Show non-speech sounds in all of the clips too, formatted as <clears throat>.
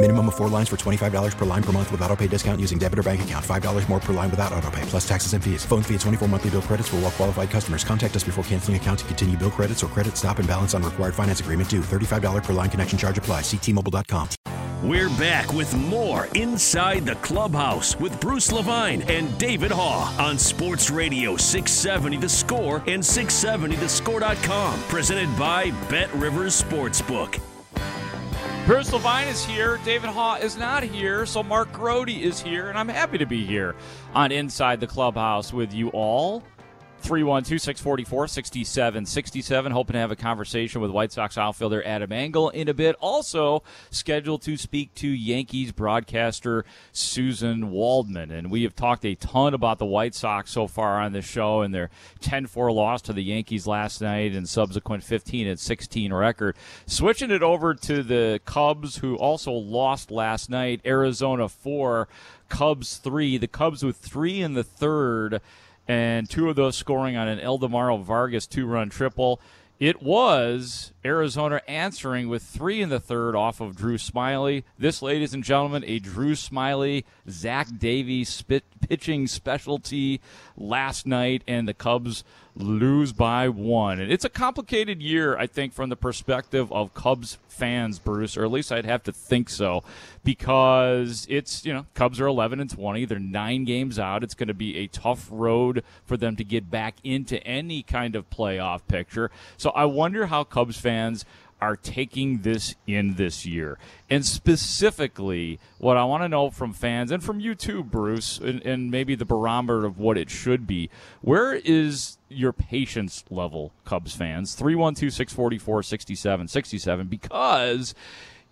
Minimum of four lines for $25 per line per month with auto pay discount using debit or bank account. $5 more per line without auto pay, plus taxes and fees. Phone fee at 24 monthly bill credits for all well qualified customers. Contact us before canceling account to continue bill credits or credit stop and balance on required finance agreement due. $35 per line connection charge apply. Ctmobile.com. We're back with more Inside the Clubhouse with Bruce Levine and David Haugh on Sports Radio 670 The Score and 670thescore.com. Presented by Bet Rivers Sportsbook. Bruce Levine is here. David Haugh is not here. So Mark Grote is here. And I'm happy to be here on Inside the Clubhouse with you all. 312 644 6767. Hoping to have a conversation with White Sox outfielder Adam Engel in a bit. Also, scheduled to speak to Yankees broadcaster Susan Waldman. And we have talked a ton about the White Sox so far on the show and their 10 4 loss to the Yankees last night and subsequent 15 16 record. Switching it over to the Cubs, who also lost last night. Arizona 4, Cubs 3. The Cubs with three in the third and two of those scoring on an Ildemaro Vargas two run triple. It was Arizona answering with three in the third off of Drew Smyly. This, ladies and gentlemen, a Drew Smyly, Zach Davies spit pitching specialty last night, and the Cubs lose by one. And it's a complicated year, I think, from the perspective of Cubs fans, Bruce, or at least I'd have to think so, because it's, you know, Cubs are 11 and 20. They're nine games out. It's going to be a tough road for them to get back into any kind of playoff picture. So I wonder how Cubs fans are taking this in this year. And specifically, what I want to know from fans and from you too, Bruce, and, and, maybe the barometer of what it should be, where is your patience level, Cubs fans? 312 644 6767, because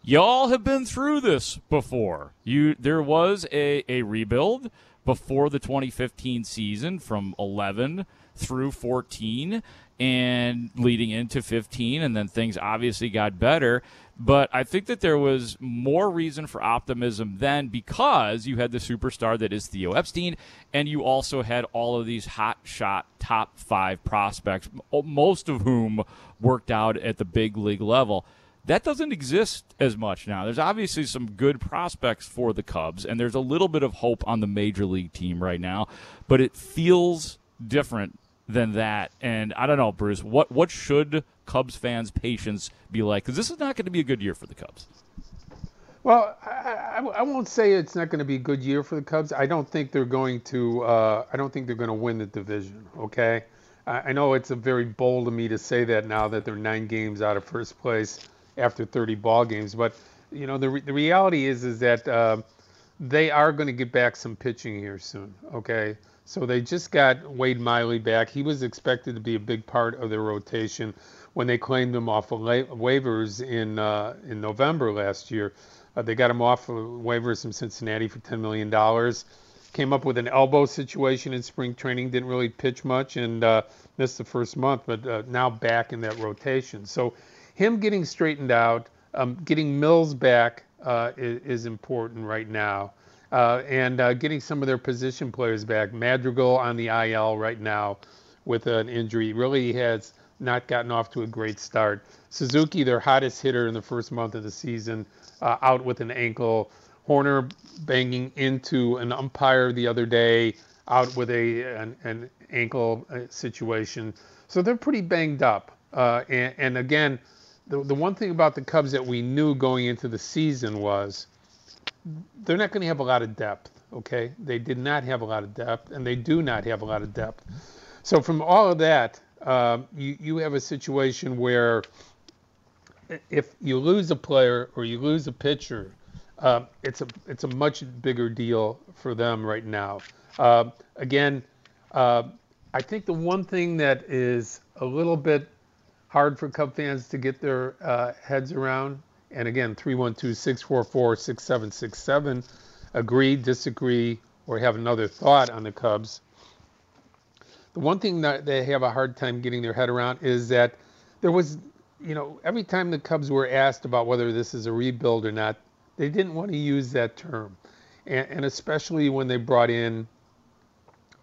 y'all have been through this before. You There was a, a rebuild before the 2015 season from 11 through 14 and leading into 15 and then things obviously got better but i think that there was more reason for optimism then because you had the superstar that is theo epstein and you also had all of these hot shot top five prospects most of whom worked out at the big league level that doesn't exist as much now. There's obviously some good prospects for the Cubs, and there's a little bit of hope on the major league team right now, but it feels different than that. And I don't know, Bruce, what what should Cubs fans' patience be like? Because this is not going to be a good year for the Cubs. Well, I, I, I, won't say it's not going to be a good year for the Cubs. I don't think they're going to. Uh, I don't think they're going to win the division. Okay, I, I know it's a very bold of me to say that now that they're nine games out of first place after 30 ball games, but you know the re- the reality is is that uh, they are going to get back some pitching here soon. Okay, so they just got Wade Miley back. He was expected to be a big part of their rotation when they claimed him off of waivers in uh, in November last year. Uh, they got him off of waivers from Cincinnati for $10 million. Came up with an elbow situation in spring training. Didn't really pitch much and uh, missed the first month, but uh, now back in that rotation. So him getting straightened out, um, getting Mills back uh, is, is important right now uh, and uh, getting some of their position players back. Madrigal on the IL right now with an injury really has not gotten off to a great start. Suzuki, their hottest hitter in the first month of the season, uh, out with an ankle. Hoerner banging into an umpire the other day, out with a an, an ankle uh, situation. So they're pretty banged up. Uh, and, and again, the, the one thing about the Cubs that we knew going into the season was they're not going to have a lot of depth. Okay, they did not have a lot of depth, and they do not have a lot of depth. So from all of that, uh, you you have a situation where if you lose a player or you lose a pitcher, uh, it's a it's a much bigger deal for them right now. Uh, again, uh, I think the one thing that is a little bit hard for Cub fans to get their uh, heads around, and again, 312-644-6767, agree, disagree, or have another thought on the Cubs. The one thing that they have a hard time getting their head around is that there was, you know, every time the Cubs were asked about whether this is a rebuild or not, they didn't want to use that term, and, and especially when they brought in,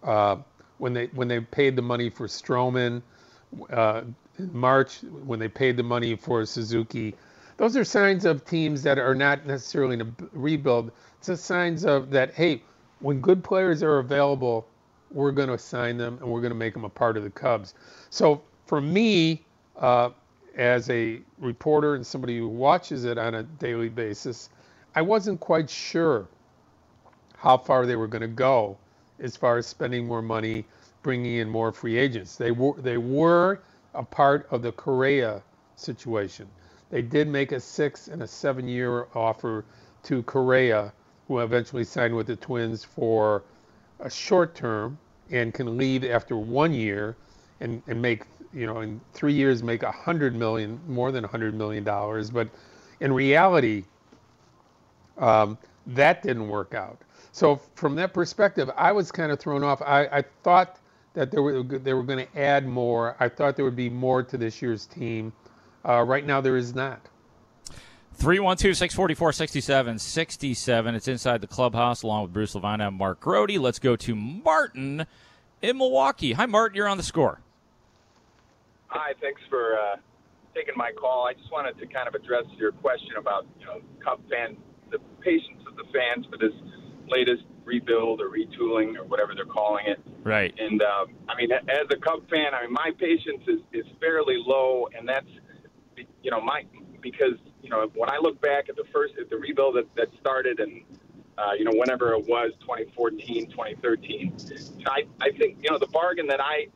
uh, when they when they paid the money for Stroman uh, in March, when they paid the money for Suzuki. Those are signs of teams that are not necessarily in a rebuild. It's a signs of that. Hey, when good players are available, we're going to sign them and we're going to make them a part of the Cubs. So for me, uh, as a reporter and somebody who watches it on a daily basis, I wasn't quite sure how far they were going to go as far as spending more money, bringing in more free agents. They were they were a part of the Correa situation. They did make a six and a seven year offer to Correa, who eventually signed with the Twins for a short term and can leave after one year and, and make you know in three years make a hundred million more than a hundred million dollars. But in reality, um, that didn't work out. So from that perspective, I was kind of thrown off. I, I thought that they were they were going to add more. I thought there would be more to this year's team. Uh, right now, there is not. 312 644 6767. It's inside the clubhouse along with Bruce Levine and Mark Grote. Let's go to Martin in Milwaukee. Hi, Martin. You're on the score. Hi. Thanks for uh, taking my call. I just wanted to kind of address your question about, you know, Cub fans, the patience of the fans for this latest rebuild or retooling or whatever they're calling it. Right. And um, I mean, as a Cub fan, I mean, my patience is, is fairly low, and that's you know my because you know when I look back at the first at the rebuild that, that started and uh, you know whenever it was 2014, 2013, I I think you know the bargain that I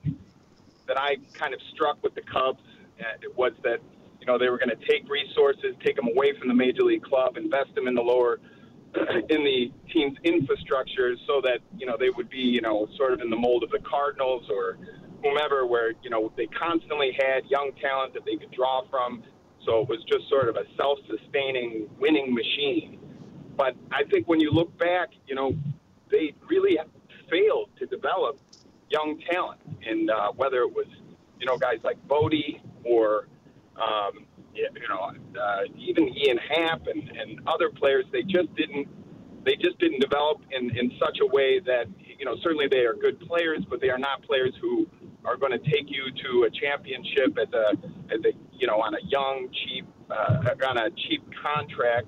that I kind of struck with the Cubs uh, was that you know they were going to take resources, take them away from the major league club, invest them in the lower <clears throat> in the team's infrastructure so that you know they would be you know sort of in the mold of the Cardinals or whomever, where you know they constantly had young talent that they could draw from. So it was just sort of a self-sustaining winning machine. But I think when you look back, you know, they really failed to develop young talent, and uh, whether it was you know guys like Bote or um, you know, uh, even Ian Happ and, and other players, they just didn't they just didn't develop in, in such a way that you know certainly they are good players, but they are not players who are going to take you to a championship at a as a you know on a young cheap uh, on a cheap contract,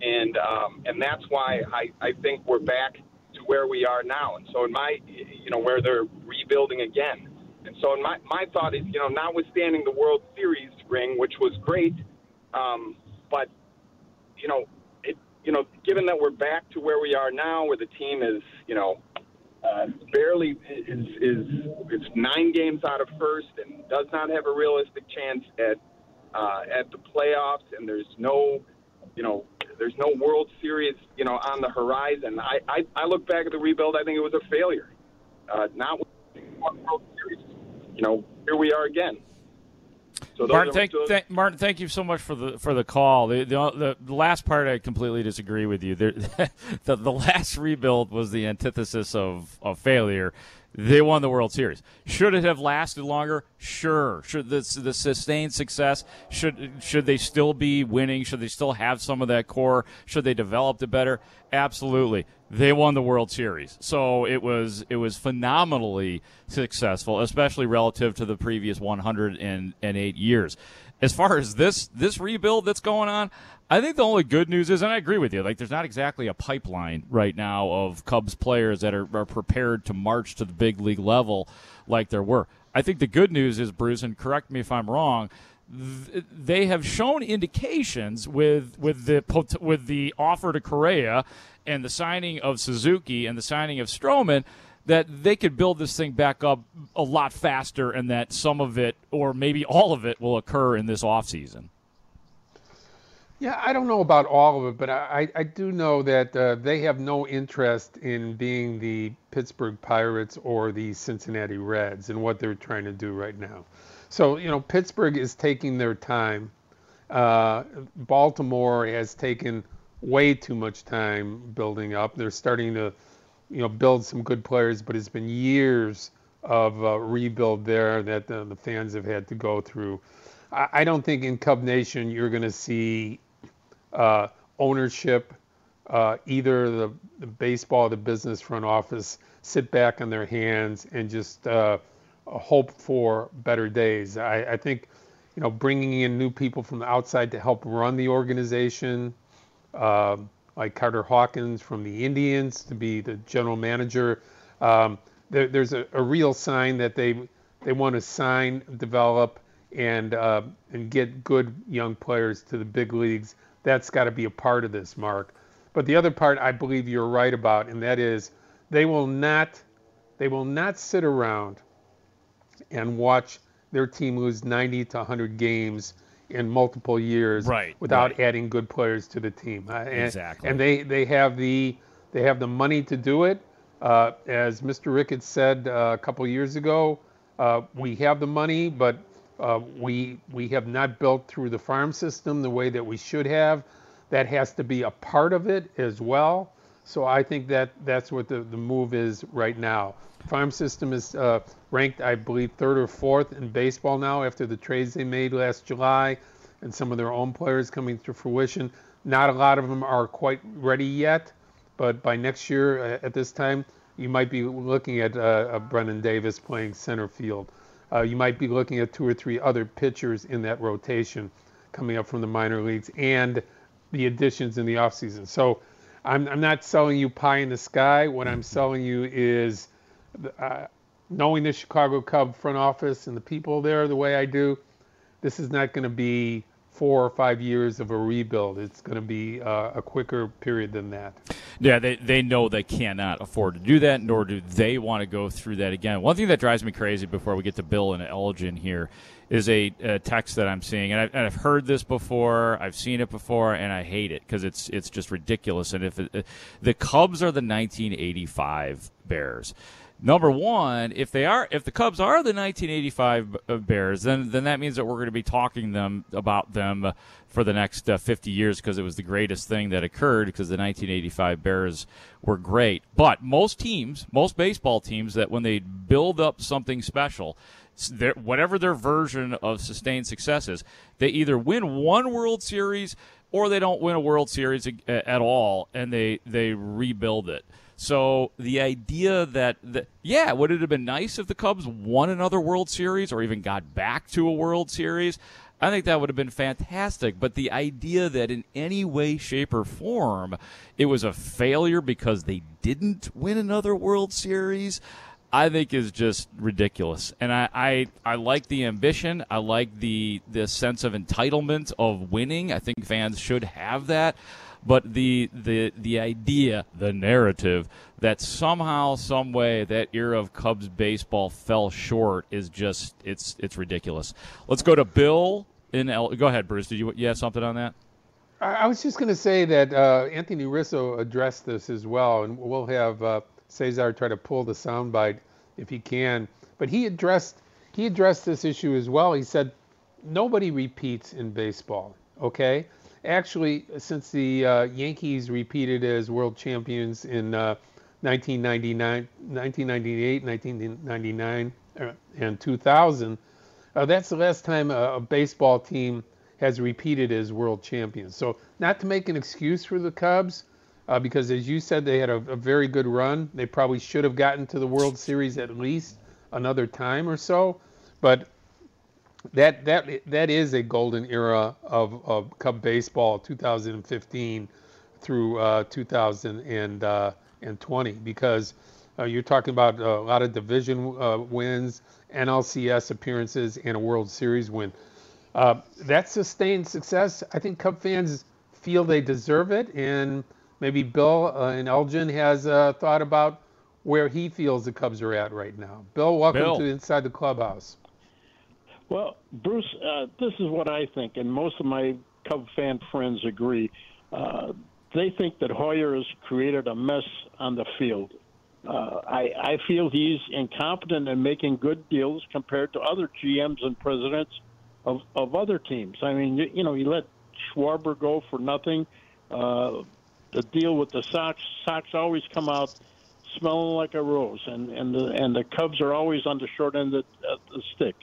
and um, and that's why I, I think we're back to where we are now. And so in my you know where they're rebuilding again. And so my my thought is you know notwithstanding the World Series ring, which was great. Um, but you know, it you know, given that we're back to where we are now, where the team is you know uh, barely is is it's nine games out of first and does not have a realistic chance at uh, at the playoffs, and there's no you know there's no World Series you know on the horizon. I I, I look back at the rebuild. I think it was a failure. Uh, not World Series. You know, here we are again. So Martin, thank, th- Martin, thank you so much for the for the call. The the, the last part, I completely disagree with you. the, <laughs> the, the last rebuild was the antithesis of, of failure. They won the World Series. Should it have lasted longer? Sure. Should the, the sustained success? Should should they still be winning? Should they still have some of that core? Should they develop it better? Absolutely. They won the World Series, so it was it was phenomenally successful, especially relative to the previous 108 years. As far as this this rebuild that's going on, I think the only good news is, and I agree with you, like there's not exactly a pipeline right now of Cubs players that are, are prepared to march to the big league level like there were. I think the good news is, Bruce, and correct me if I'm wrong, th- they have shown indications with with the with the offer to Correa and the signing of Suzuki and the signing of Stroman that they could build this thing back up a lot faster and that some of it or maybe all of it will occur in this offseason. Yeah, I don't know about all of it, but I, I do know that uh, they have no interest in being the Pittsburgh Pirates or the Cincinnati Reds and what they're trying to do right now. So, you know, Pittsburgh is taking their time. Uh, Baltimore has taken way too much time building up. They're starting to, you know, build some good players, but it's been years of uh, rebuild there that the, the, fans have had to go through. I, I don't think in Cub Nation you're going to see uh, ownership, uh, either the, the, baseball, the business front office, sit back on their hands and just uh, hope for better days. I, I, think, you know, bringing in new people from the outside to help run the organization, um, like Carter Hawkins from the Indians to be the general manager. Um, there, there's a, a, real sign that they they want to sign, develop, and uh, and get good young players to the big leagues that's got to be a part of this, Mark. But the other part I believe you're right about, and that is they will not they will not sit around and watch their team lose 90 to 100 games in multiple years right, without right. adding good players to the team. Uh, and, exactly. And they, they have the they have the money to do it. Uh, as Mr. Ricketts said uh, a couple years ago, uh, we have the money, but uh, we we have not built through the farm system the way that we should have. That has to be a part of it as well. So I think that that's what the, the move is right now. Farm system is uh, ranked, I believe, third or fourth in baseball now after the trades they made last July and some of their own players coming to fruition. Not a lot of them are quite ready yet, but by next year uh, at this time, you might be looking at uh, Brennen Davis playing center field uh, you might be looking at two or three other pitchers in that rotation coming up from the minor leagues and the additions in the offseason. So I'm, I'm not selling you pie in the sky. What I'm selling you is uh, knowing the Chicago Cub front office and the people there the way I do, this is not going to be four or five years of a rebuild. It's going to be uh, a quicker period than that. Yeah, they, they know they cannot afford to do that, nor do they want to go through that again. One thing that drives me crazy before we get to Bill and Elgin here is a, a text that I'm seeing, and I've, and I've, heard this before, I've seen it before, and I hate it because it's it's just ridiculous. And if it, the Cubs are the 1985 Bears, number one, if they are, if the Cubs are the 1985 uh, Bears, then then that means that we're going to be talking them about them for the next uh, 50 years because it was the greatest thing that occurred because the 1985 Bears were great. But most teams, most baseball teams, that when they build up something special. Their, whatever their version of sustained success is, they either win one World Series or they don't win a World Series at all, and they they rebuild it. So the idea that, that yeah, would it have been nice if the Cubs won another World Series or even got back to a World Series? I think that would have been fantastic. But the idea that in any way, shape, or form it was a failure because they didn't win another World Series, I think is just ridiculous. And I, I, I like the ambition. I like the the sense of entitlement of winning. I think fans should have that. But the the the idea, the narrative that somehow, some way, that era of Cubs baseball fell short is just it's it's ridiculous. Let's go to Bill in L. Go ahead, Bruce. Did you you have something on that? I was just going to say that uh, Anthony Rizzo addressed this as well, and we'll have uh, Cesar try to pull the soundbite if he can. But he addressed he addressed this issue as well. He said nobody repeats in baseball. Okay, actually, since the uh, Yankees repeated as world champions in uh, 1999, 1998, 1999, uh, and 2000, uh, that's the last time a, a, baseball team has repeated as world champions. So, not to make an excuse for the Cubs, uh, because as you said, they had a, a very good run. They probably should have gotten to the World Series at least another time or so. But that that that is a golden era of, of Cub baseball, 2015 through uh, 2020, because uh, you're talking about a lot of division uh, wins, NLCS appearances, and a World Series win. Uh, that sustained success, I think Cub fans feel they deserve it, and maybe Bill uh, and Elgin has uh, thought about where he feels the Cubs are at right now. Bill, welcome Bill. to Inside the Clubhouse. Well, Bruce, uh, this is what I think, and most of my Cub fan friends agree. Uh, they think that Hoyer has created a mess on the field. Uh, I, I feel he's incompetent in making good deals compared to other GMs and presidents of, of other teams. I mean, you, you know, he let Schwarber go for nothing. Uh, the deal with the Sox, Sox always come out smelling like a rose, and and the and the Cubs are always on the short end of the, of the stick.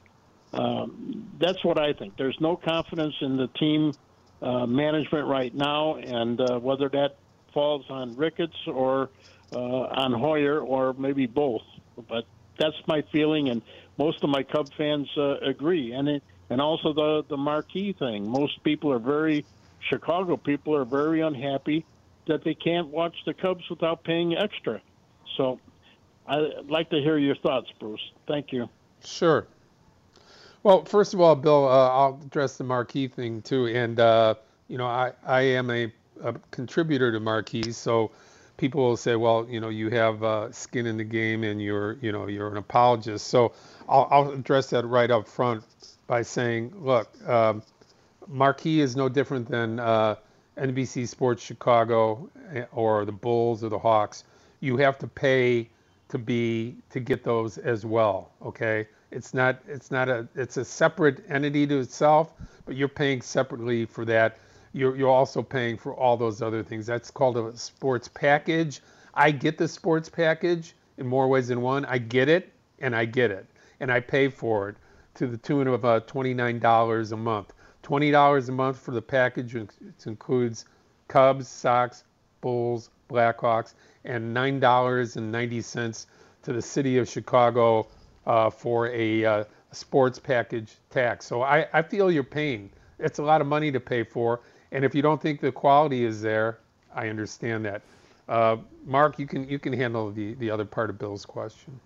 Um, that's what I think. There's no confidence in the team uh, management right now, and uh, whether that falls on Ricketts or uh, on Hoyer or maybe both. But that's my feeling, and most of my Cub fans uh, agree. And it, and also the the marquee thing. Most people are very Chicago people are very unhappy that they can't watch the Cubs without paying extra. So I'd like to hear your thoughts, Bruce. Thank you. Sure. Well, first of all, Bill, uh, I'll address the marquee thing too. And, uh, you know, I, I am a, a contributor to marquees. So people will say, well, you know, you have uh, skin in the game and you're, you know, you're an apologist. So I'll, I'll address that right up front by saying, look, um, marquee is no different than uh, NBC Sports Chicago eh, or the Bulls or the Hawks. You have to pay to be to get those as well. Okay, it's not it's not a it's a separate entity to itself, but you're paying separately for that. You're you're also paying for all those other things. That's called a sports package. I get the sports package in more ways than one. I get it and I get it and I pay for it to the tune of uh, $29 a month. $20 a month for the package. It includes Cubs, Sox, Bulls, Blackhawks, and $9.90 to the city of Chicago uh, for a, uh, sports package tax. So I, I feel your pain. It's a lot of money to pay for. And if you don't think the quality is there, I understand that. Uh, Mark, you can you can handle the, the other part of Bill's question.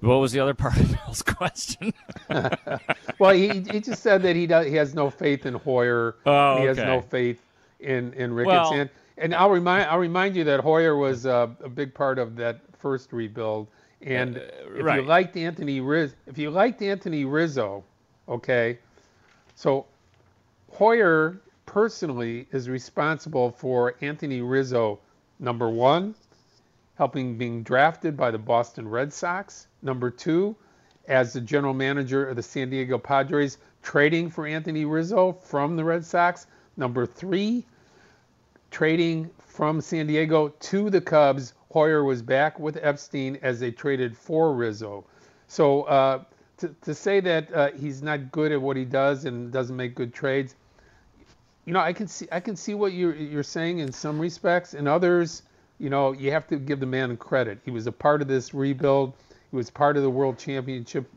What was the other part of <laughs> Bill's question? <laughs> well, he, he just said that he does he has no faith in Hoyer. Oh, he has no faith in in Ricketts. Well- and, and I'll remind I'll remind you that Hoyer was uh, a big part of that first rebuild. And if Uh, right. you liked Anthony Riz, if you liked Anthony Rizzo, okay, so Hoyer personally is responsible for Anthony Rizzo, number one, helping being drafted by the Boston Red Sox. Number two, as the general manager of the San Diego Padres, trading for Anthony Rizzo from the Red Sox. Number three, trading from San Diego to the Cubs. Hoyer was back with Epstein as they traded for Rizzo. So uh, to, to say that uh, he's not good at what he does and doesn't make good trades, you know, I can see I can see what you're you're saying in some respects. In others, you know, you have to give the man credit. He was a part of this rebuild. He was part of the World Championship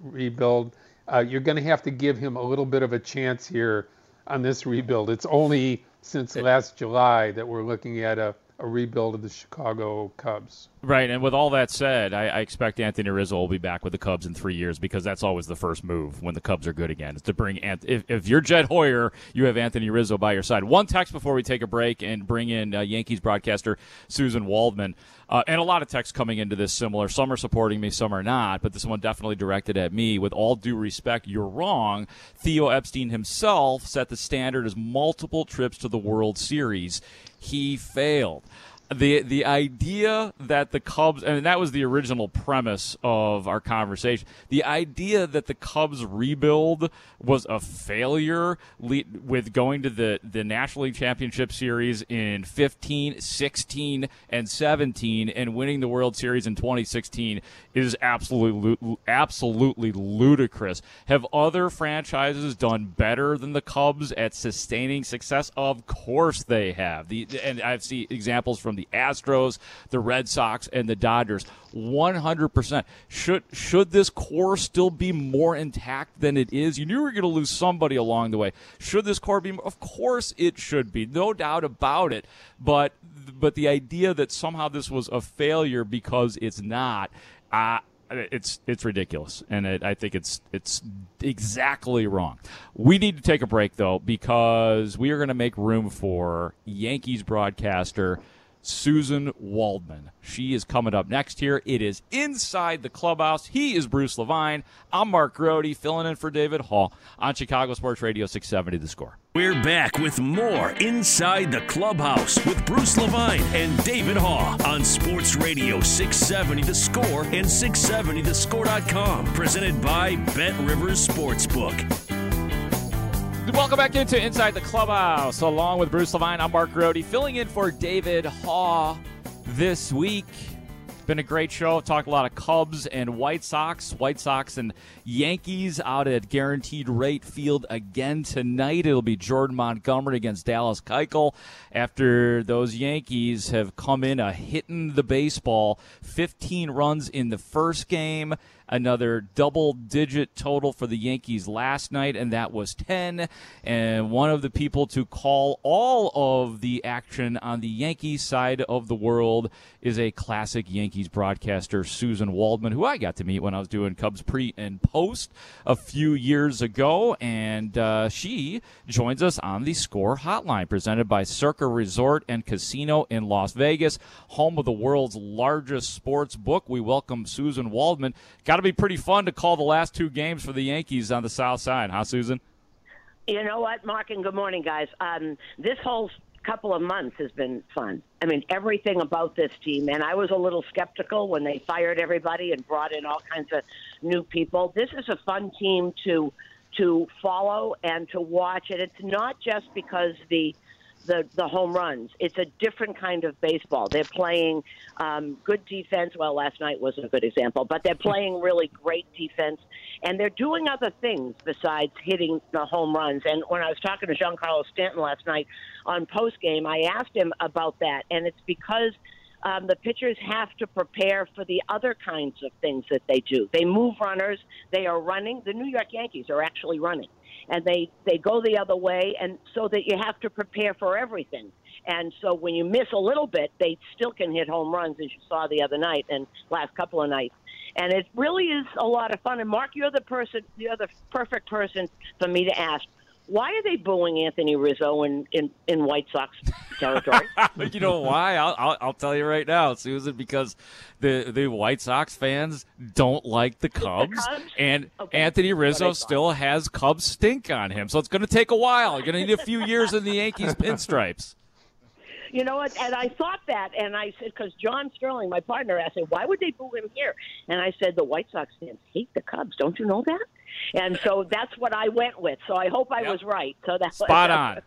rebuild. Uh, you're going to have to give him a little bit of a chance here on this rebuild. It's only since last July that we're looking at a, a rebuild of the Chicago Cubs. Right, and with all that said, I, I expect Anthony Rizzo will be back with the Cubs in three years because that's always the first move when the Cubs are good again. Is to bring Ant- if, if you're Jed Hoyer, you have Anthony Rizzo by your side. One text before we take a break and bring in uh, Yankees broadcaster Susan Waldman, uh, and a lot of texts coming into this similar. Some are supporting me, some are not, but this one definitely directed at me. With all due respect, you're wrong. Theo Epstein himself set the standard as multiple trips to the World Series. He failed the the idea that the Cubs and that was the original premise of our conversation. The idea that the Cubs rebuild was a failure le- with going to the the National League Championship Series in 15, 16 and 17 and winning the World Series in 2016 is absolutely absolutely ludicrous. Have other franchises done better than the Cubs at sustaining success? Of course they have. The and I've seen examples from the Astros, the Red Sox, and the Dodgers. 100%. Should should this core still be more intact than it is? You knew you were going to lose somebody along the way. Should this core be? Of course it should be. No doubt about it. But but the idea that somehow this was a failure because it's not. Uh, it's it's ridiculous, and it, I think it's it's exactly wrong. We need to take a break though because we are going to make room for Yankees broadcaster Susan Waldman. She is coming up next here. It is inside the clubhouse. He is Bruce Levine. I'm Mark Grote, filling in for David Haugh on Chicago Sports Radio 670 The Score. We're back with more Inside the Clubhouse with Bruce Levine and David Haugh on Sports Radio 670 The Score and 670thescore.com. Presented by Bet Rivers Sportsbook. Welcome back into Inside the Clubhouse. Along with Bruce Levine, I'm Mark Grote, filling in for David Haugh this week. Been a great show. Talked a lot of Cubs and White Sox. White Sox and Yankees out at Guaranteed Rate Field again tonight. It'll be Jordan Montgomery against Dallas Keuchel after those Yankees have come in a hitting the baseball. 15 runs in the first game another double digit total for the Yankees last night, and that was 10. And one of the people to call all of the action on the Yankees side of the world is a classic Yankees broadcaster, Susan Waldman, who I got to meet when I was doing Cubs pre and post a few years ago. And uh, she joins us on the Score Hotline, presented by Circa Resort and Casino in Las Vegas, home of the world's largest sports book. We welcome Susan Waldman. Got to be pretty fun to call the last two games for the Yankees on the South Side, huh, Susan? You know what, Mark, and good morning, guys. Um, this whole couple of months has been fun. I mean, everything about this team, and I was a little skeptical when they fired everybody and brought in all kinds of new people. This is a fun team to to follow and to watch, and it's not just because the the the home runs. It's a different kind of baseball. They're playing um, good defense. Well, last night wasn't a good example, but they're playing really great defense, and they're doing other things besides hitting the home runs. And when I was talking to Giancarlo Stanton last night on post game, I asked him about that, and it's because. Um, the pitchers have to prepare for the other kinds of things that they do. They move runners. They are running. The New York Yankees are actually running and they they go the other way, and so that you have to prepare for everything. And so when you miss a little bit, they still can hit home runs, as you saw the other night and last couple of nights. And it really is a lot of fun. And Mark, you're the person, you're the perfect person for me to ask why are they booing Anthony Rizzo in, in, in White Sox territory? <laughs> you know why? I'll, I'll, I'll, tell you right now, Susan, because the, the White Sox fans don't like the Cubs, the Cubs? and okay. Anthony Rizzo still has Cubs stink on him. So it's going to take a while. You're going to need a few years in the Yankees <laughs> pinstripes. You know what? And I thought that, and I said, because John Sterling, my partner, asked me, why would they boo him here? And I said, the White Sox fans hate the Cubs. Don't you know that? And so that's what I went with. So I hope I yep. was right. So that's spot <laughs> on.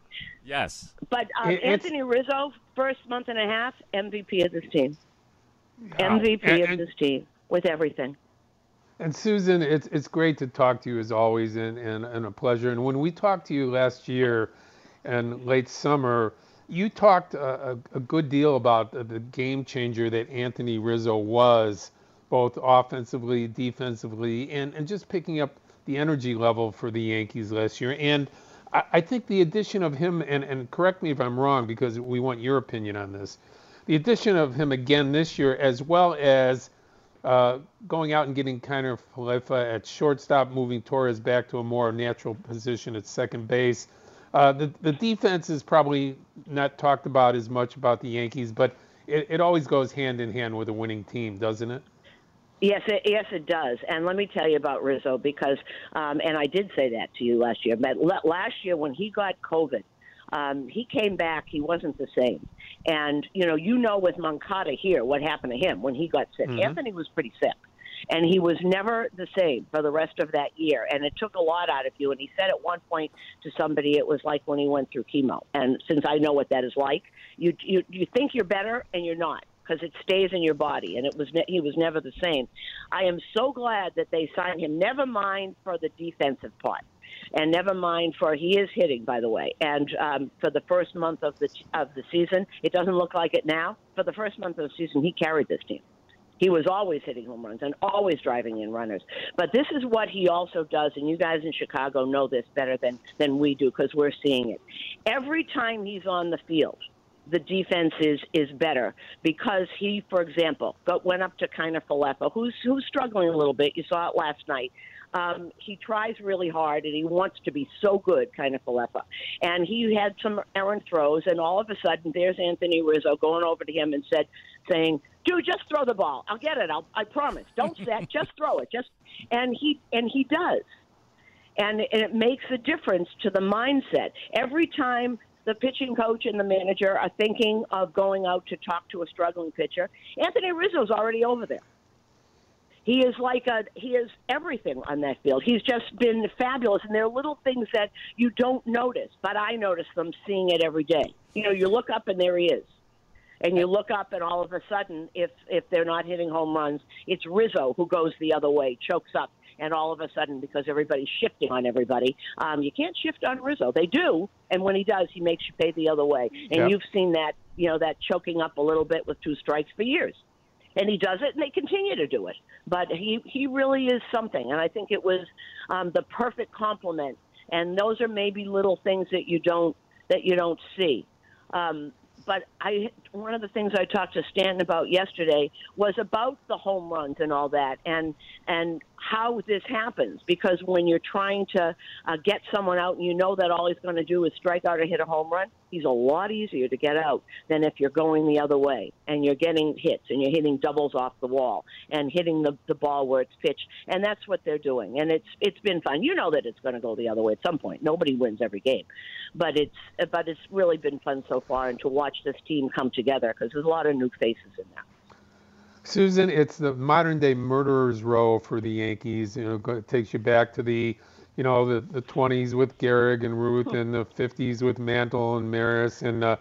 Yes. But um, It- Anthony Rizzo, first month and a half, MVP of this team. MVP And- of and- this team with everything. And Susan, it's it's great to talk to you as always, and, and, and a pleasure. And when we talked to you last year, and late summer, you talked a, a, a good deal about the, the game changer that Anthony Rizzo was, both offensively, defensively, and, and just picking up the energy level for the Yankees last year. And I, I think the addition of him, and, and correct me if I'm wrong, because we want your opinion on this, the addition of him again this year, as well as uh, going out and getting Kiner Falefa at shortstop, moving Torres back to a more natural position at second base. Uh, the, the defense is probably not talked about as much about the Yankees, but it, it always goes hand in hand with a winning team, doesn't it? Yes, it, yes, it does. And let me tell you about Rizzo because, um, and I did say that to you last year. But l- last year when he got COVID, um, he came back. He wasn't the same. And you know, you know, with Moncada here, what happened to him when he got sick. Mhm. Anthony was pretty sick, and he was never the same for the rest of that year. And it took a lot out of you. And he said at one point to somebody, it was like when he went through chemo. And since I know what that is like, you you you think you're better, and you're not because it stays in your body. And it was ne- he was never the same. I am so glad that they signed him. Never mind for the defensive part and never mind for he is hitting by the way and um, for the first month of the of the season it doesn't look like it now for the first month of the season he carried this team he was always hitting home runs and always driving in runners but this is what he also does and you guys in chicago know this better than than we do because we're seeing it every time he's on the field the defense is is better because he, for example, got, went up to Kiner Falefa, who's who's struggling a little bit. You saw it last night. um, he tries really hard and he wants to be so good, Kiner Falefa. And he had some errant throws, and all of a sudden, there's Anthony Rizzo going over to him and said, saying, "Dude, just throw the ball. I'll get it. I'll, I promise. Don't <laughs> set. just throw it. Just." And he and he does, and, and it makes a difference to the mindset every time the pitching coach and the manager are thinking of going out to talk to a struggling pitcher. Anthony Rizzo's already over there. He is like a he is everything on that field. He's just been fabulous, and there are little things that you don't notice, but I notice them seeing it every day. You know, you look up and there he is, and you look up and all of a sudden, if if they're not hitting home runs, it's Rizzo who goes the other way, chokes up, and all of a sudden, because everybody's shifting on everybody, um, you can't shift on Rizzo. They do, and when he does, he makes you pay the other way. And Yep. you've seen that, you know, that choking up a little bit with two strikes for years and he does it, and they continue to do it. But he he really is something, and I think it was um, the perfect compliment. And those are maybe little things that you don't that you don't see. Um, but I one of the things I talked to Stanton about yesterday was about the home runs and all that, and and how this happens. Because when you're trying to uh, get someone out, and you know that all he's going to do is strike out or hit a home run, he's a lot easier to get out than if you're going the other way and you're getting hits and you're hitting doubles off the wall and hitting the, the ball where it's pitched. And that's what they're doing. And it's it's been fun. You know that it's going to go the other way at some point. Nobody wins every game, but it's but it's really been fun so far, and to watch this team come together because there's a lot of new faces in there. Susan, it's the modern day murderer's row for the Yankees. You know, it takes you back to the, you know, the, the 20s with Gehrig and Ruth, and the 50s with Mantle and Maris, and uh,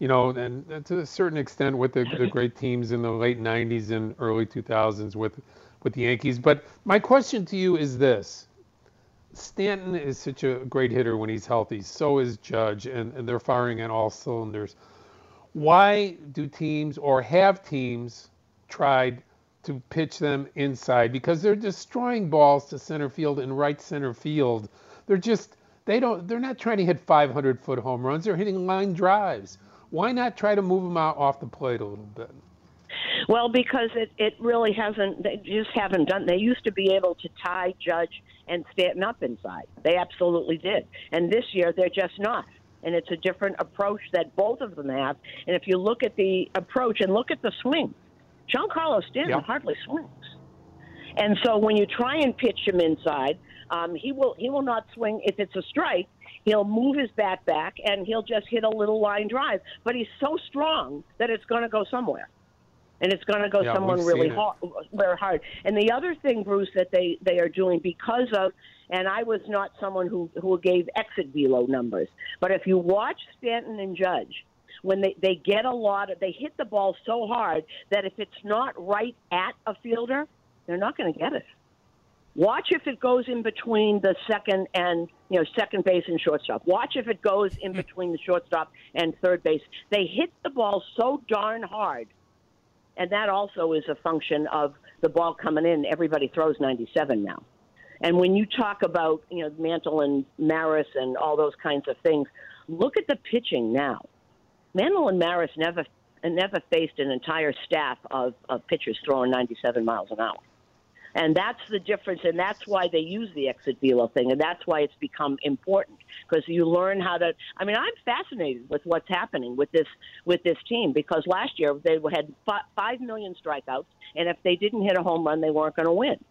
you know, and and to a certain extent with the, the great teams in the late 90s and early 2000s with with the Yankees. But my question to you is this: Stanton is such a great hitter when he's healthy. So is Judge, and, and they're firing on all cylinders. Why do teams or have teams tried to pitch them inside? Because they're destroying balls to center field and right center field. They're just they don't they're not trying to hit 500 foot home runs. They're hitting line drives. Why not try to move them out off the plate a little bit? Well, because it, it really hasn't, they just haven't done. They used to be able to tie Judge and Stanton up inside. They absolutely did. And this year, they're just not. And it's a different approach that both of them have. And if you look at the approach and look at the swing, Giancarlo Stanton Yeah. hardly swings. And so when you try and pitch him inside, um, he will he will not swing if it's a strike. He'll move his bat back and he'll just hit a little line drive. But he's so strong that it's going to go somewhere, and it's going to go Yeah, someone really hard, hard. And the other thing, Bruce, that they they are doing because of, and I was not someone who who gave exit velo numbers, but if you watch Stanton and Judge. When they, they get a lot of, they hit the ball so hard that if it's not right at a fielder, they're not going to get it. Watch if it goes in between the second and you know second base and shortstop. Watch if it goes in between the shortstop and third base. They hit the ball so darn hard, and that also is a function of the ball coming in. Everybody throws 97 now, and when you talk about you know Mantle and Maris and all those kinds of things, look at the pitching now. Mantle and Maris never and never faced an entire staff of, of pitchers throwing 97 miles an hour. And that's the difference, and that's why they use the exit velo thing, and that's why it's become important because you learn how to. I mean, I'm fascinated with what's happening with this with this team because last year they had five million strikeouts, and if they didn't hit a home run, they weren't going to win.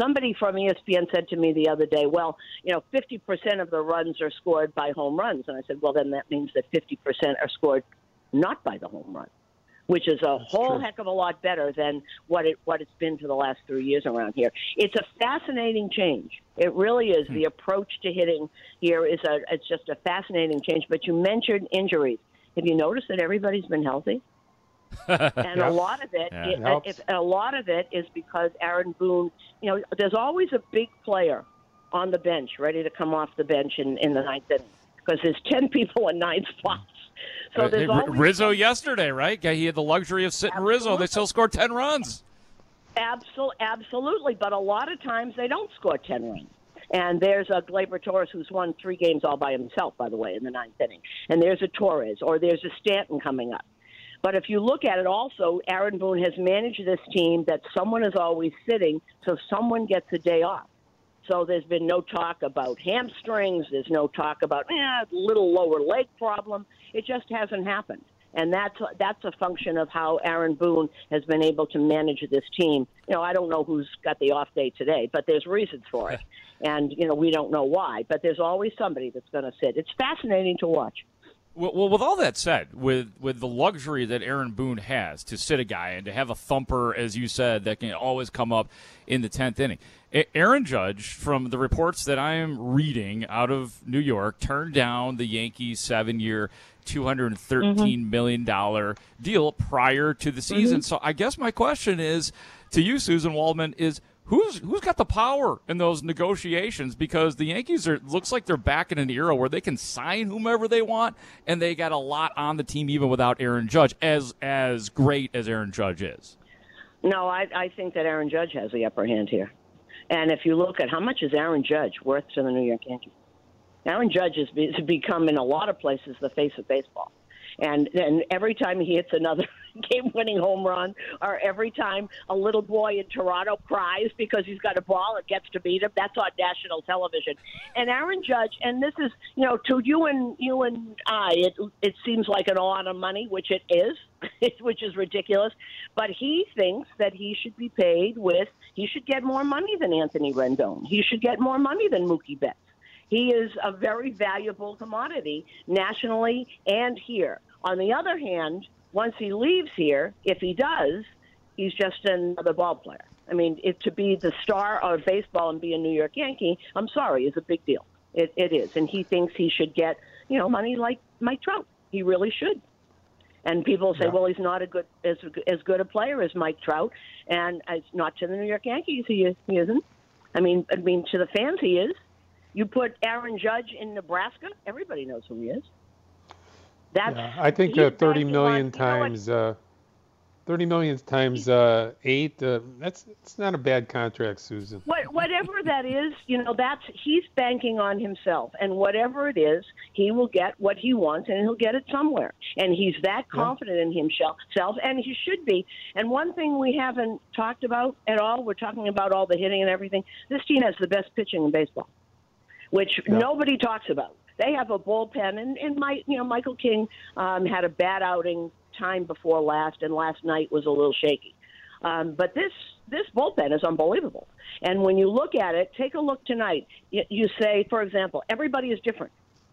Somebody from ESPN said to me the other day, "Well, you know, 50% of the runs are scored by home runs," and I said, "Well, then that means that 50% are scored not by the home run." which is a whole true. heck of a lot better than what it what it's been for the last three years around here. It's a fascinating change. It really is. Hmm. The approach to hitting here is a it's just a fascinating change. But you mentioned injuries. Have you noticed that everybody's been healthy? <laughs> and a lot of it, Yeah. it, Helps. if, a lot of it is because Aaron Boone. You know, there's always a big player on the bench ready to come off the bench in, in the ninth inning because there's ten <laughs> people in nine spots. So Uh, there's R- always Rizzo yesterday, right? He had the luxury of sitting Rizzo. They still scored 10 runs. Absol- absolutely, but a lot of times they don't score 10 runs. And there's a Gleyber Torres who's won three games all by himself, by the way, in the ninth inning. And there's a Torres, or there's a Stanton coming up. But if you look at it also, Aaron Boone has managed this team that someone is always sitting, so someone gets a day off. So there's been no talk about hamstrings. There's no talk about eh, a little lower leg problem. It just hasn't happened. And that's that's a function of how Aaron Boone has been able to manage this team. You know, I don't know who's got the off day today, but there's reasons for it, and you know we don't know why. But there's always somebody that's going to sit. It's fascinating to watch. Well, well, with all that said, with with the luxury that Aaron Boone has to sit a guy and to have a thumper, as you said, that can always come up in the tenth inning, Aaron Judge, from the reports that I am reading out of New York, turned down the Yankees seven-year, two hundred thirteen mm-hmm. million dollar deal prior to the season. Mm-hmm. So I guess my question is to you, Susan Waldman, is who's who's got the power in those negotiations because the Yankees are looks like they're back in an era where they can sign whomever they want and they got a lot on the team even without Aaron Judge as as great as Aaron Judge is. No, I I think that Aaron Judge has the upper hand here. And if you look at how much is Aaron Judge worth to the New York Yankees? Aaron Judge has become in a lot of places the face of baseball and and every time he hits another <laughs> <laughs> game-winning home run, or every time a little boy in Toronto cries because he's got a ball and gets to beat him, that's on national television. And Aaron Judge, and this is you know to you and you and I, it it seems like an lot of money, which it is, <laughs> which is ridiculous. But he thinks that he should be paid with he should get more money than Anthony Rendon. He should get more money than Mookie Betts. He is a very valuable commodity nationally and here. On the other hand, once he leaves here, if he does, he's just another ball player. I mean, it, to be the star of baseball and be a New York Yankee, I'm sorry, is a big deal. It, it is, and he thinks he should get you know money like Mike Trout. He really should. And people say, yeah. well, he's not a good as as good a player as Mike Trout, and as not to the New York Yankees, he is, he isn't. I mean, I mean to the fans, he is. You put Aaron Judge in Nebraska, everybody knows who he is. That's yeah, I think uh, 30 million times uh, 30 million times uh, eight. Uh, that's it's not a bad contract, Susan. What, whatever that is, you know, that's he's banking on himself, and whatever it is, he will get what he wants, and he'll get it somewhere. And he's that confident yeah. in himself, and he should be. And one thing we haven't talked about at all, we're talking about all the hitting and everything. This team has the best pitching in baseball, which yeah. nobody talks about they have a bullpen, and and my you know Michael King um, had a bad outing time before last, and last night was a little shaky. Um, but this this bullpen is unbelievable. And when you look at it, take a look tonight. You, you say, for example, everybody is different.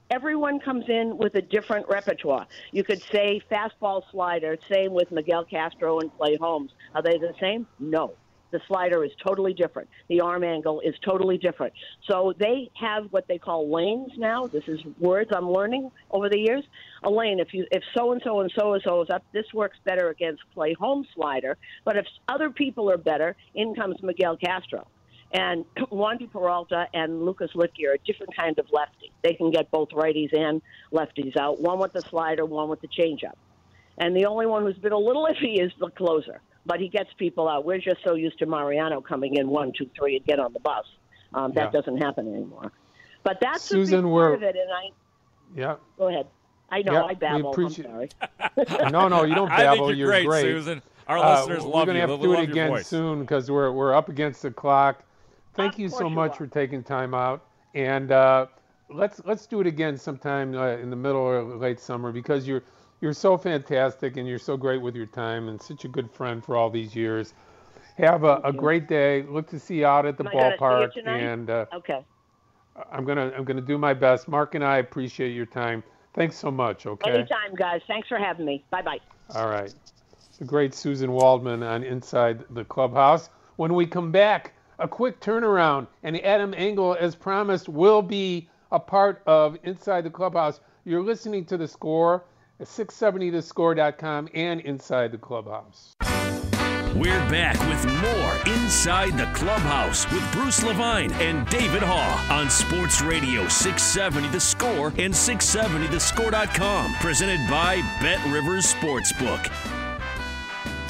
Everyone comes in with a different repertoire. You could say fastball slider, same with Miguel Castro and Clay Holmes. Are they the same? No. The slider is totally different. The arm angle is totally different. So they have what they call lanes now. This is words I'm learning over the years. A lane, if you if so and so and so and so is up, this works better against Clay Holmes slider. But if other people are better, in comes Miguel Castro. And <clears throat> Wandy Peralta and Lucas Luetge are a different kind of lefty. They can get both righties and lefties out, one with the slider, one with the changeup. And the only one who's been a little iffy is the closer but he gets people out. We're just so used to Mariano coming in one, two, three, and get on the bus. Um, that yeah. doesn't happen anymore. But that's Susan, a big part of it, and I. Yeah. Go ahead. I know yeah, I babble. Appreciate... I'm sorry. <laughs> no, no, you don't babble. <laughs> I think you're, great, great, Susan. Our uh, listeners love We're gonna have to do it again soon because we're we're up against the clock. Thank of you so much are. for taking time out, and uh, let's let's do it again sometime uh, in the middle or late summer because you're you're so fantastic and you're so great with your time and such a good friend for all these years. Have a, a great day. Look to see you out at the Am I see you ballpark, and uh, Okay. I'm gonna I'm gonna do my best. Mark and I appreciate your time. Thanks so much. Okay. Anytime, guys. Thanks for having me. Bye bye. All right. The great Susan Waldman on Inside the Clubhouse. When we come back, a quick turnaround, and Adam Engel, as promised, will be a part of Inside the Clubhouse. You're listening to the score at 670thescore.com and Inside the Clubhouse. We're back with more Inside the Clubhouse with Bruce Levine and David Haugh on Sports Radio 670 The Score and 670thescore.com. Presented by Bet Rivers Sportsbook.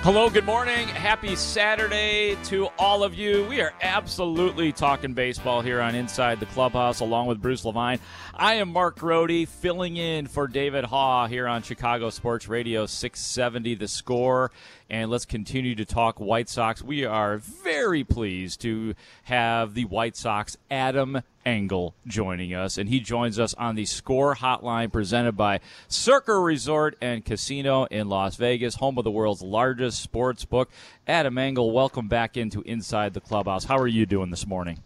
Hello, good morning. Happy Saturday to all of you. We are absolutely talking baseball here on Inside the Clubhouse along with Bruce Levine. I am Mark Grote filling in for David Haugh here on Chicago Sports Radio 670 The Score and let's continue to talk White Sox. We are very pleased to have the White Sox Adam Engel joining us, and he joins us on the Score Hotline presented by Circa Resort and Casino in Las Vegas, home of the world's largest sports book. Adam Engel, welcome back into Inside the Clubhouse. How are you doing this morning?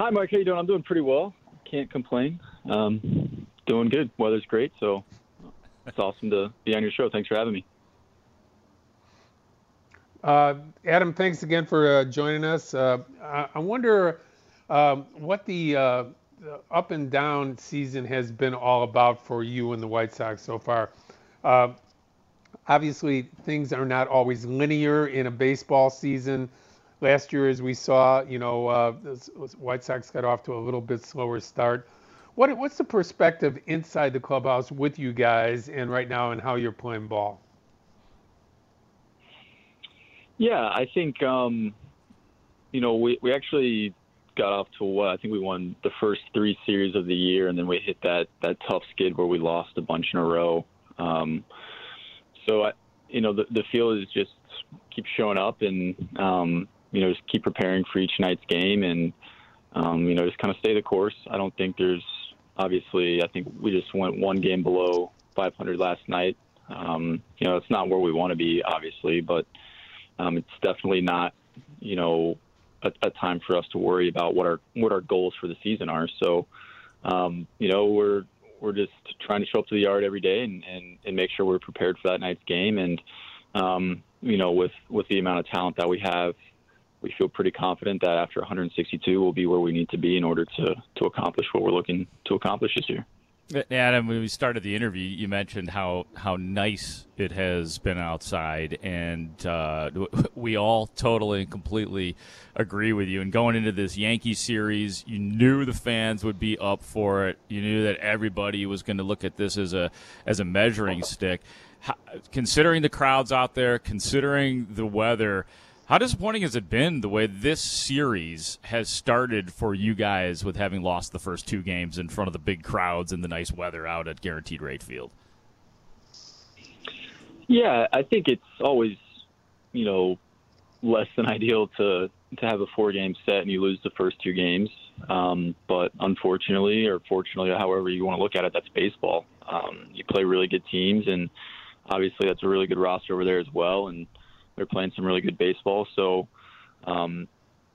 Hi, Mike. How you doing? I'm doing pretty well. Can't complain. Um, doing good. Weather's great, so it's awesome to be on your show. Thanks for having me. Uh, Adam, thanks again for uh, joining us. Uh, I wonder um, what the, uh, the, up and down season has been all about for you and the White Sox so far. Uh, obviously, things are not always linear in a baseball season. Last year, as we saw, you know, uh, the White Sox got off to a little bit slower start. What, what's the perspective inside the clubhouse with you guys and right now and how you're playing ball? Yeah, I think um, you know we we actually got off to what I think we won the first three series of the year, and then we hit that that tough skid where we lost a bunch in a row. Um, so I, you know the the feel is just keep showing up and um, you know just keep preparing for each night's game and um, you know just kind of stay the course. I don't think there's obviously I think we just went one game below 500 last night. Um, you know it's not where we want to be obviously, but um, it's definitely not, you know, a, a, time for us to worry about what our what our goals for the season are. So, um, you know, we're we're just trying to show up to the yard every day and, and, and make sure we're prepared for that night's game. And um, you know, with with the amount of talent that we have, we feel pretty confident that after 162, we'll be where we need to be in order to to accomplish what we're looking to accomplish this year. Adam, when we started the interview, you mentioned how, how nice it has been outside, and uh, <laughs> we all totally and completely agree with you. And going into this Yankee series, you knew the fans would be up for it. You knew that everybody was going to look at this as a as a measuring stick. How, considering the crowds out there, considering the weather how disappointing has it been the way this series has started for you guys with having lost the first two games in front of the big crowds and the nice weather out at Guaranteed Rate Field? Yeah, I think it's always, you know, less than ideal to to have a four game set and you lose the first two games. Um, but unfortunately, or fortunately, however you want to look at it, that's baseball. Um, you play really good teams, and obviously that's a really good roster over there as well. And they're playing some really good baseball. So, um,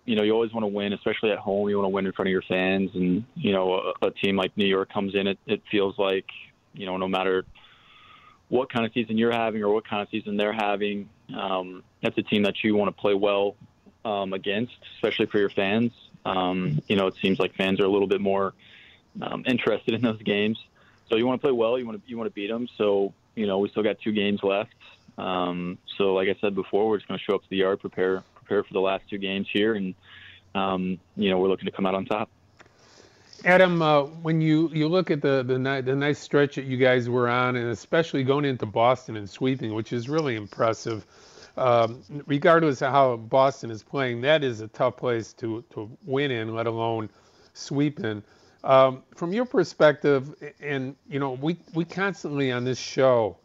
you know, you always want to win, especially at home. You want to win in front of your fans, and you know, a, a team like New York comes in. It, it feels like, you know, no matter what kind of season you're having or what kind of season they're having, um, that's a team that you want to play well um, against, especially for your fans. Um, you know, it seems like fans are a little bit more um, interested in those games. So you want to play well. You want to you want to beat them. So you know, we still got two games left. Um, so, like I said before, we're just going to show up to the yard, prepare prepare for the last two games here, and um, you know we're looking to come out on top. Adam, uh, when you, you look at the, the the nice stretch that you guys were on, and especially going into Boston and sweeping, which is really impressive. Um, regardless of how Boston is playing, that is a tough place to to win in, let alone sweep in. Um, from your perspective, and you know, we we constantly on this show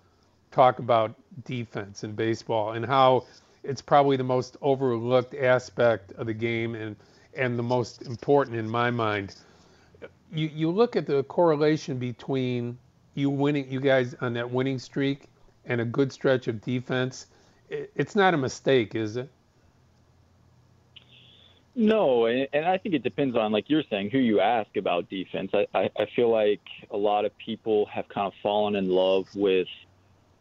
talk about defense in baseball and how it's probably the most overlooked aspect of the game and and the most important in my mind. You you look at the correlation between you winning you guys on that winning streak and a good stretch of defense. It's not a mistake, is it? No, and I think it depends on, like you're saying, who you ask about defense. I, I feel like a lot of people have kind of fallen in love with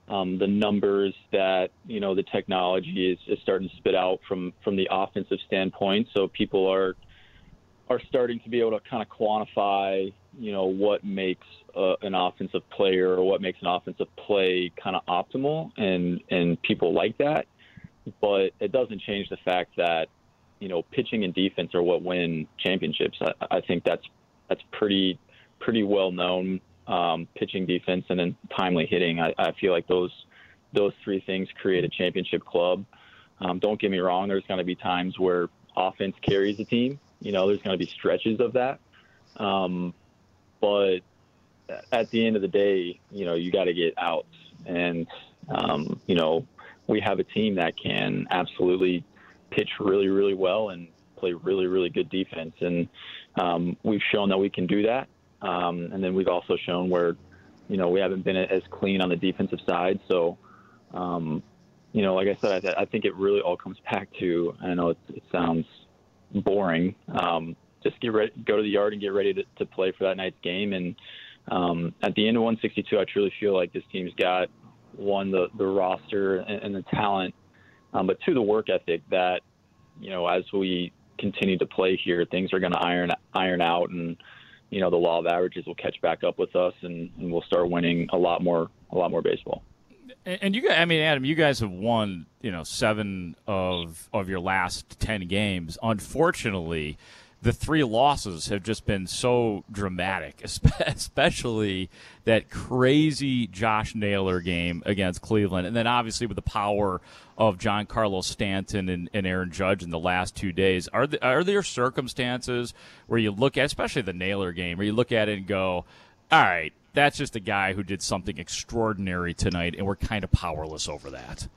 um, the numbers that you know the technology is, is starting to spit out from from the offensive standpoint. So people are are starting to be able to kind of quantify, you know, what makes uh, an offensive player or what makes an offensive play kind of optimal, and and people like that. But it doesn't change the fact that you know pitching and defense are what win championships. I, I think that's that's pretty pretty well known um, pitching, defense, and then timely hitting. I, I feel like those those three things create a championship club. Um, don't get me wrong. There's going to be times where offense carries the team. You know, there's going to be stretches of that. Um, but at the end of the day, you know, you got to get outs, and um, you know, we have a team that can absolutely pitch really, really well and play really, really good defense. And um, we've shown that we can do that. Um, and then we've also shown where, you know, we haven't been as clean on the defensive side. So, um, you know, like I said, I, I, think it really all comes back to. I know it, it sounds boring. Um, just get ready, go to the yard and get ready to, to play for that night's game. And um, at the end of 162, I truly feel like this team's got one the the roster and, and the talent, um, but two the work ethic that you know as we continue to play here, things are going to iron iron out, and you know the law of averages will catch back up with us, and, and we'll start winning a lot more a lot more baseball. And you guys, I mean, Adam, you guys have won, you know, seven of of your last ten games. Unfortunately, the three losses have just been so dramatic, <laughs> especially that crazy Josh Naylor game against Cleveland, and then obviously with the power of Giancarlo Stanton and, and Aaron Judge in the last two days. Are are there circumstances where you look at, especially the Naylor game, where you look at it and go, "All right, that's just a guy who did something extraordinary tonight, and we're kind of powerless over that."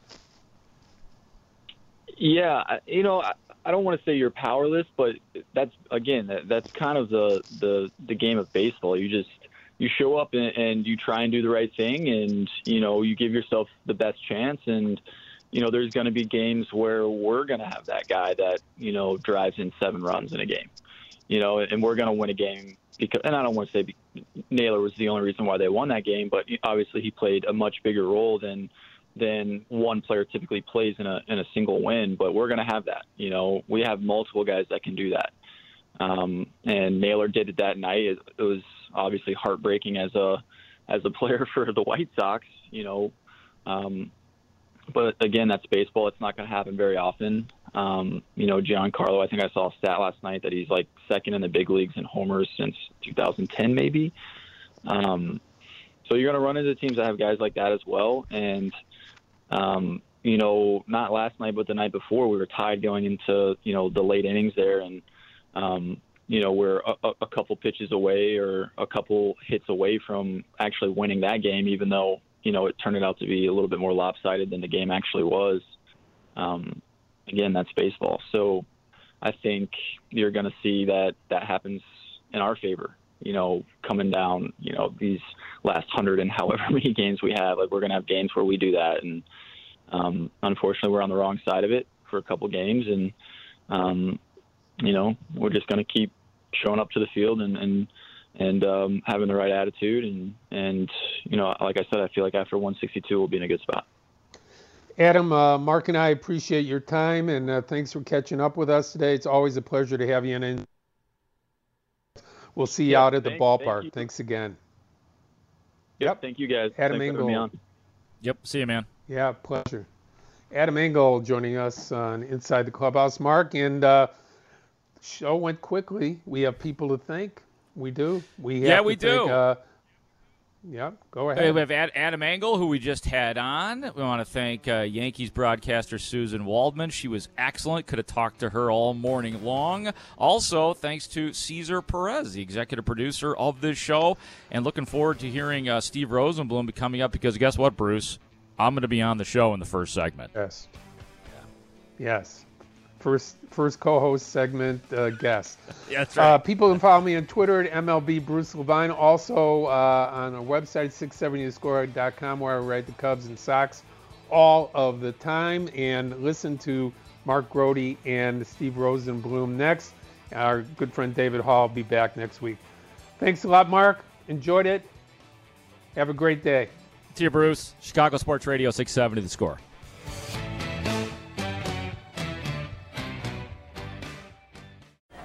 Yeah, you know, I don't want to say you're powerless, but that's again that, that's kind of the, the the game of baseball. You just you show up and, and you try and do the right thing, and you know you give yourself the best chance. And you know there's going to be games where we're going to have that guy that you know drives in seven runs in a game, you know, and we're going to win a game because. And I don't want to say Naylor was the only reason why they won that game, but obviously he played a much bigger role than than one player typically plays in a in a single win. But we're going to have that. You know, we have multiple guys that can do that. Um, and Naylor did it that night. It, it was obviously heartbreaking as a as a <laughs> player for the White Sox. You know, um, but again, that's baseball. It's not going to happen very often. Um, you know, Giancarlo. I think I saw a stat last night that he's like second in the big leagues in homers since 2010, maybe. Um, so you're going to run into teams that have guys like that as well, and um, you know, not last night, but the night before, we were tied going into you know the late innings there, and um, you know we're a, a couple pitches away or a couple hits away from actually winning that game, even though you know it turned out to be a little bit more lopsided than the game actually was. Um, again, that's baseball, so I think you're going to see that that happens in our favor. You know, coming down, you know, these last hundred and however <laughs> many games we have. Like we're going to have games where we do that, and um, unfortunately, we're on the wrong side of it for a couple games, and um, you know, we're just going to keep showing up to the field and and and um, having the right attitude, and and you know, like I said, I feel like after 162, we'll be in a good spot. Adam, uh, Mark, and I appreciate your time, and uh, thanks for catching up with us today. It's always a pleasure to have you in. We'll see you yeah, out at the ballpark. Thank Thanks again. Yep. Thank you guys. Adam Thanks Engel. Yep. See you, man. Yeah, pleasure. Adam Engel joining us on Inside the Clubhouse. Mark, and uh, show went quickly. We have people to thank. We do. We yeah, we do. Thank, uh, yeah, go ahead. We have Adam Engel, who we just had on. We want to thank uh, Yankees broadcaster Susan Waldman. She was excellent. Could have talked to her all morning long. Also, thanks to Cesar Perez, the executive producer of this show. And looking forward to hearing uh, Steve Rosenbloom be coming up because guess what, Bruce? I'm going to be on the show in the first segment. Yes. Yeah. Yes first first co-host segment uh, guest. Yeah, that's right. Uh, people can follow me on Twitter at MLB Bruce Levine. Also uh, on our website 670thescore.com where I write the Cubs and Sox all of the time. And listen to Mark Grote and Steve Rosenbloom next. Our good friend David Haugh will be back next week. Thanks a lot, Mark. Enjoyed it. Have a great day. See you, Bruce. Chicago Sports Radio 670 The Score.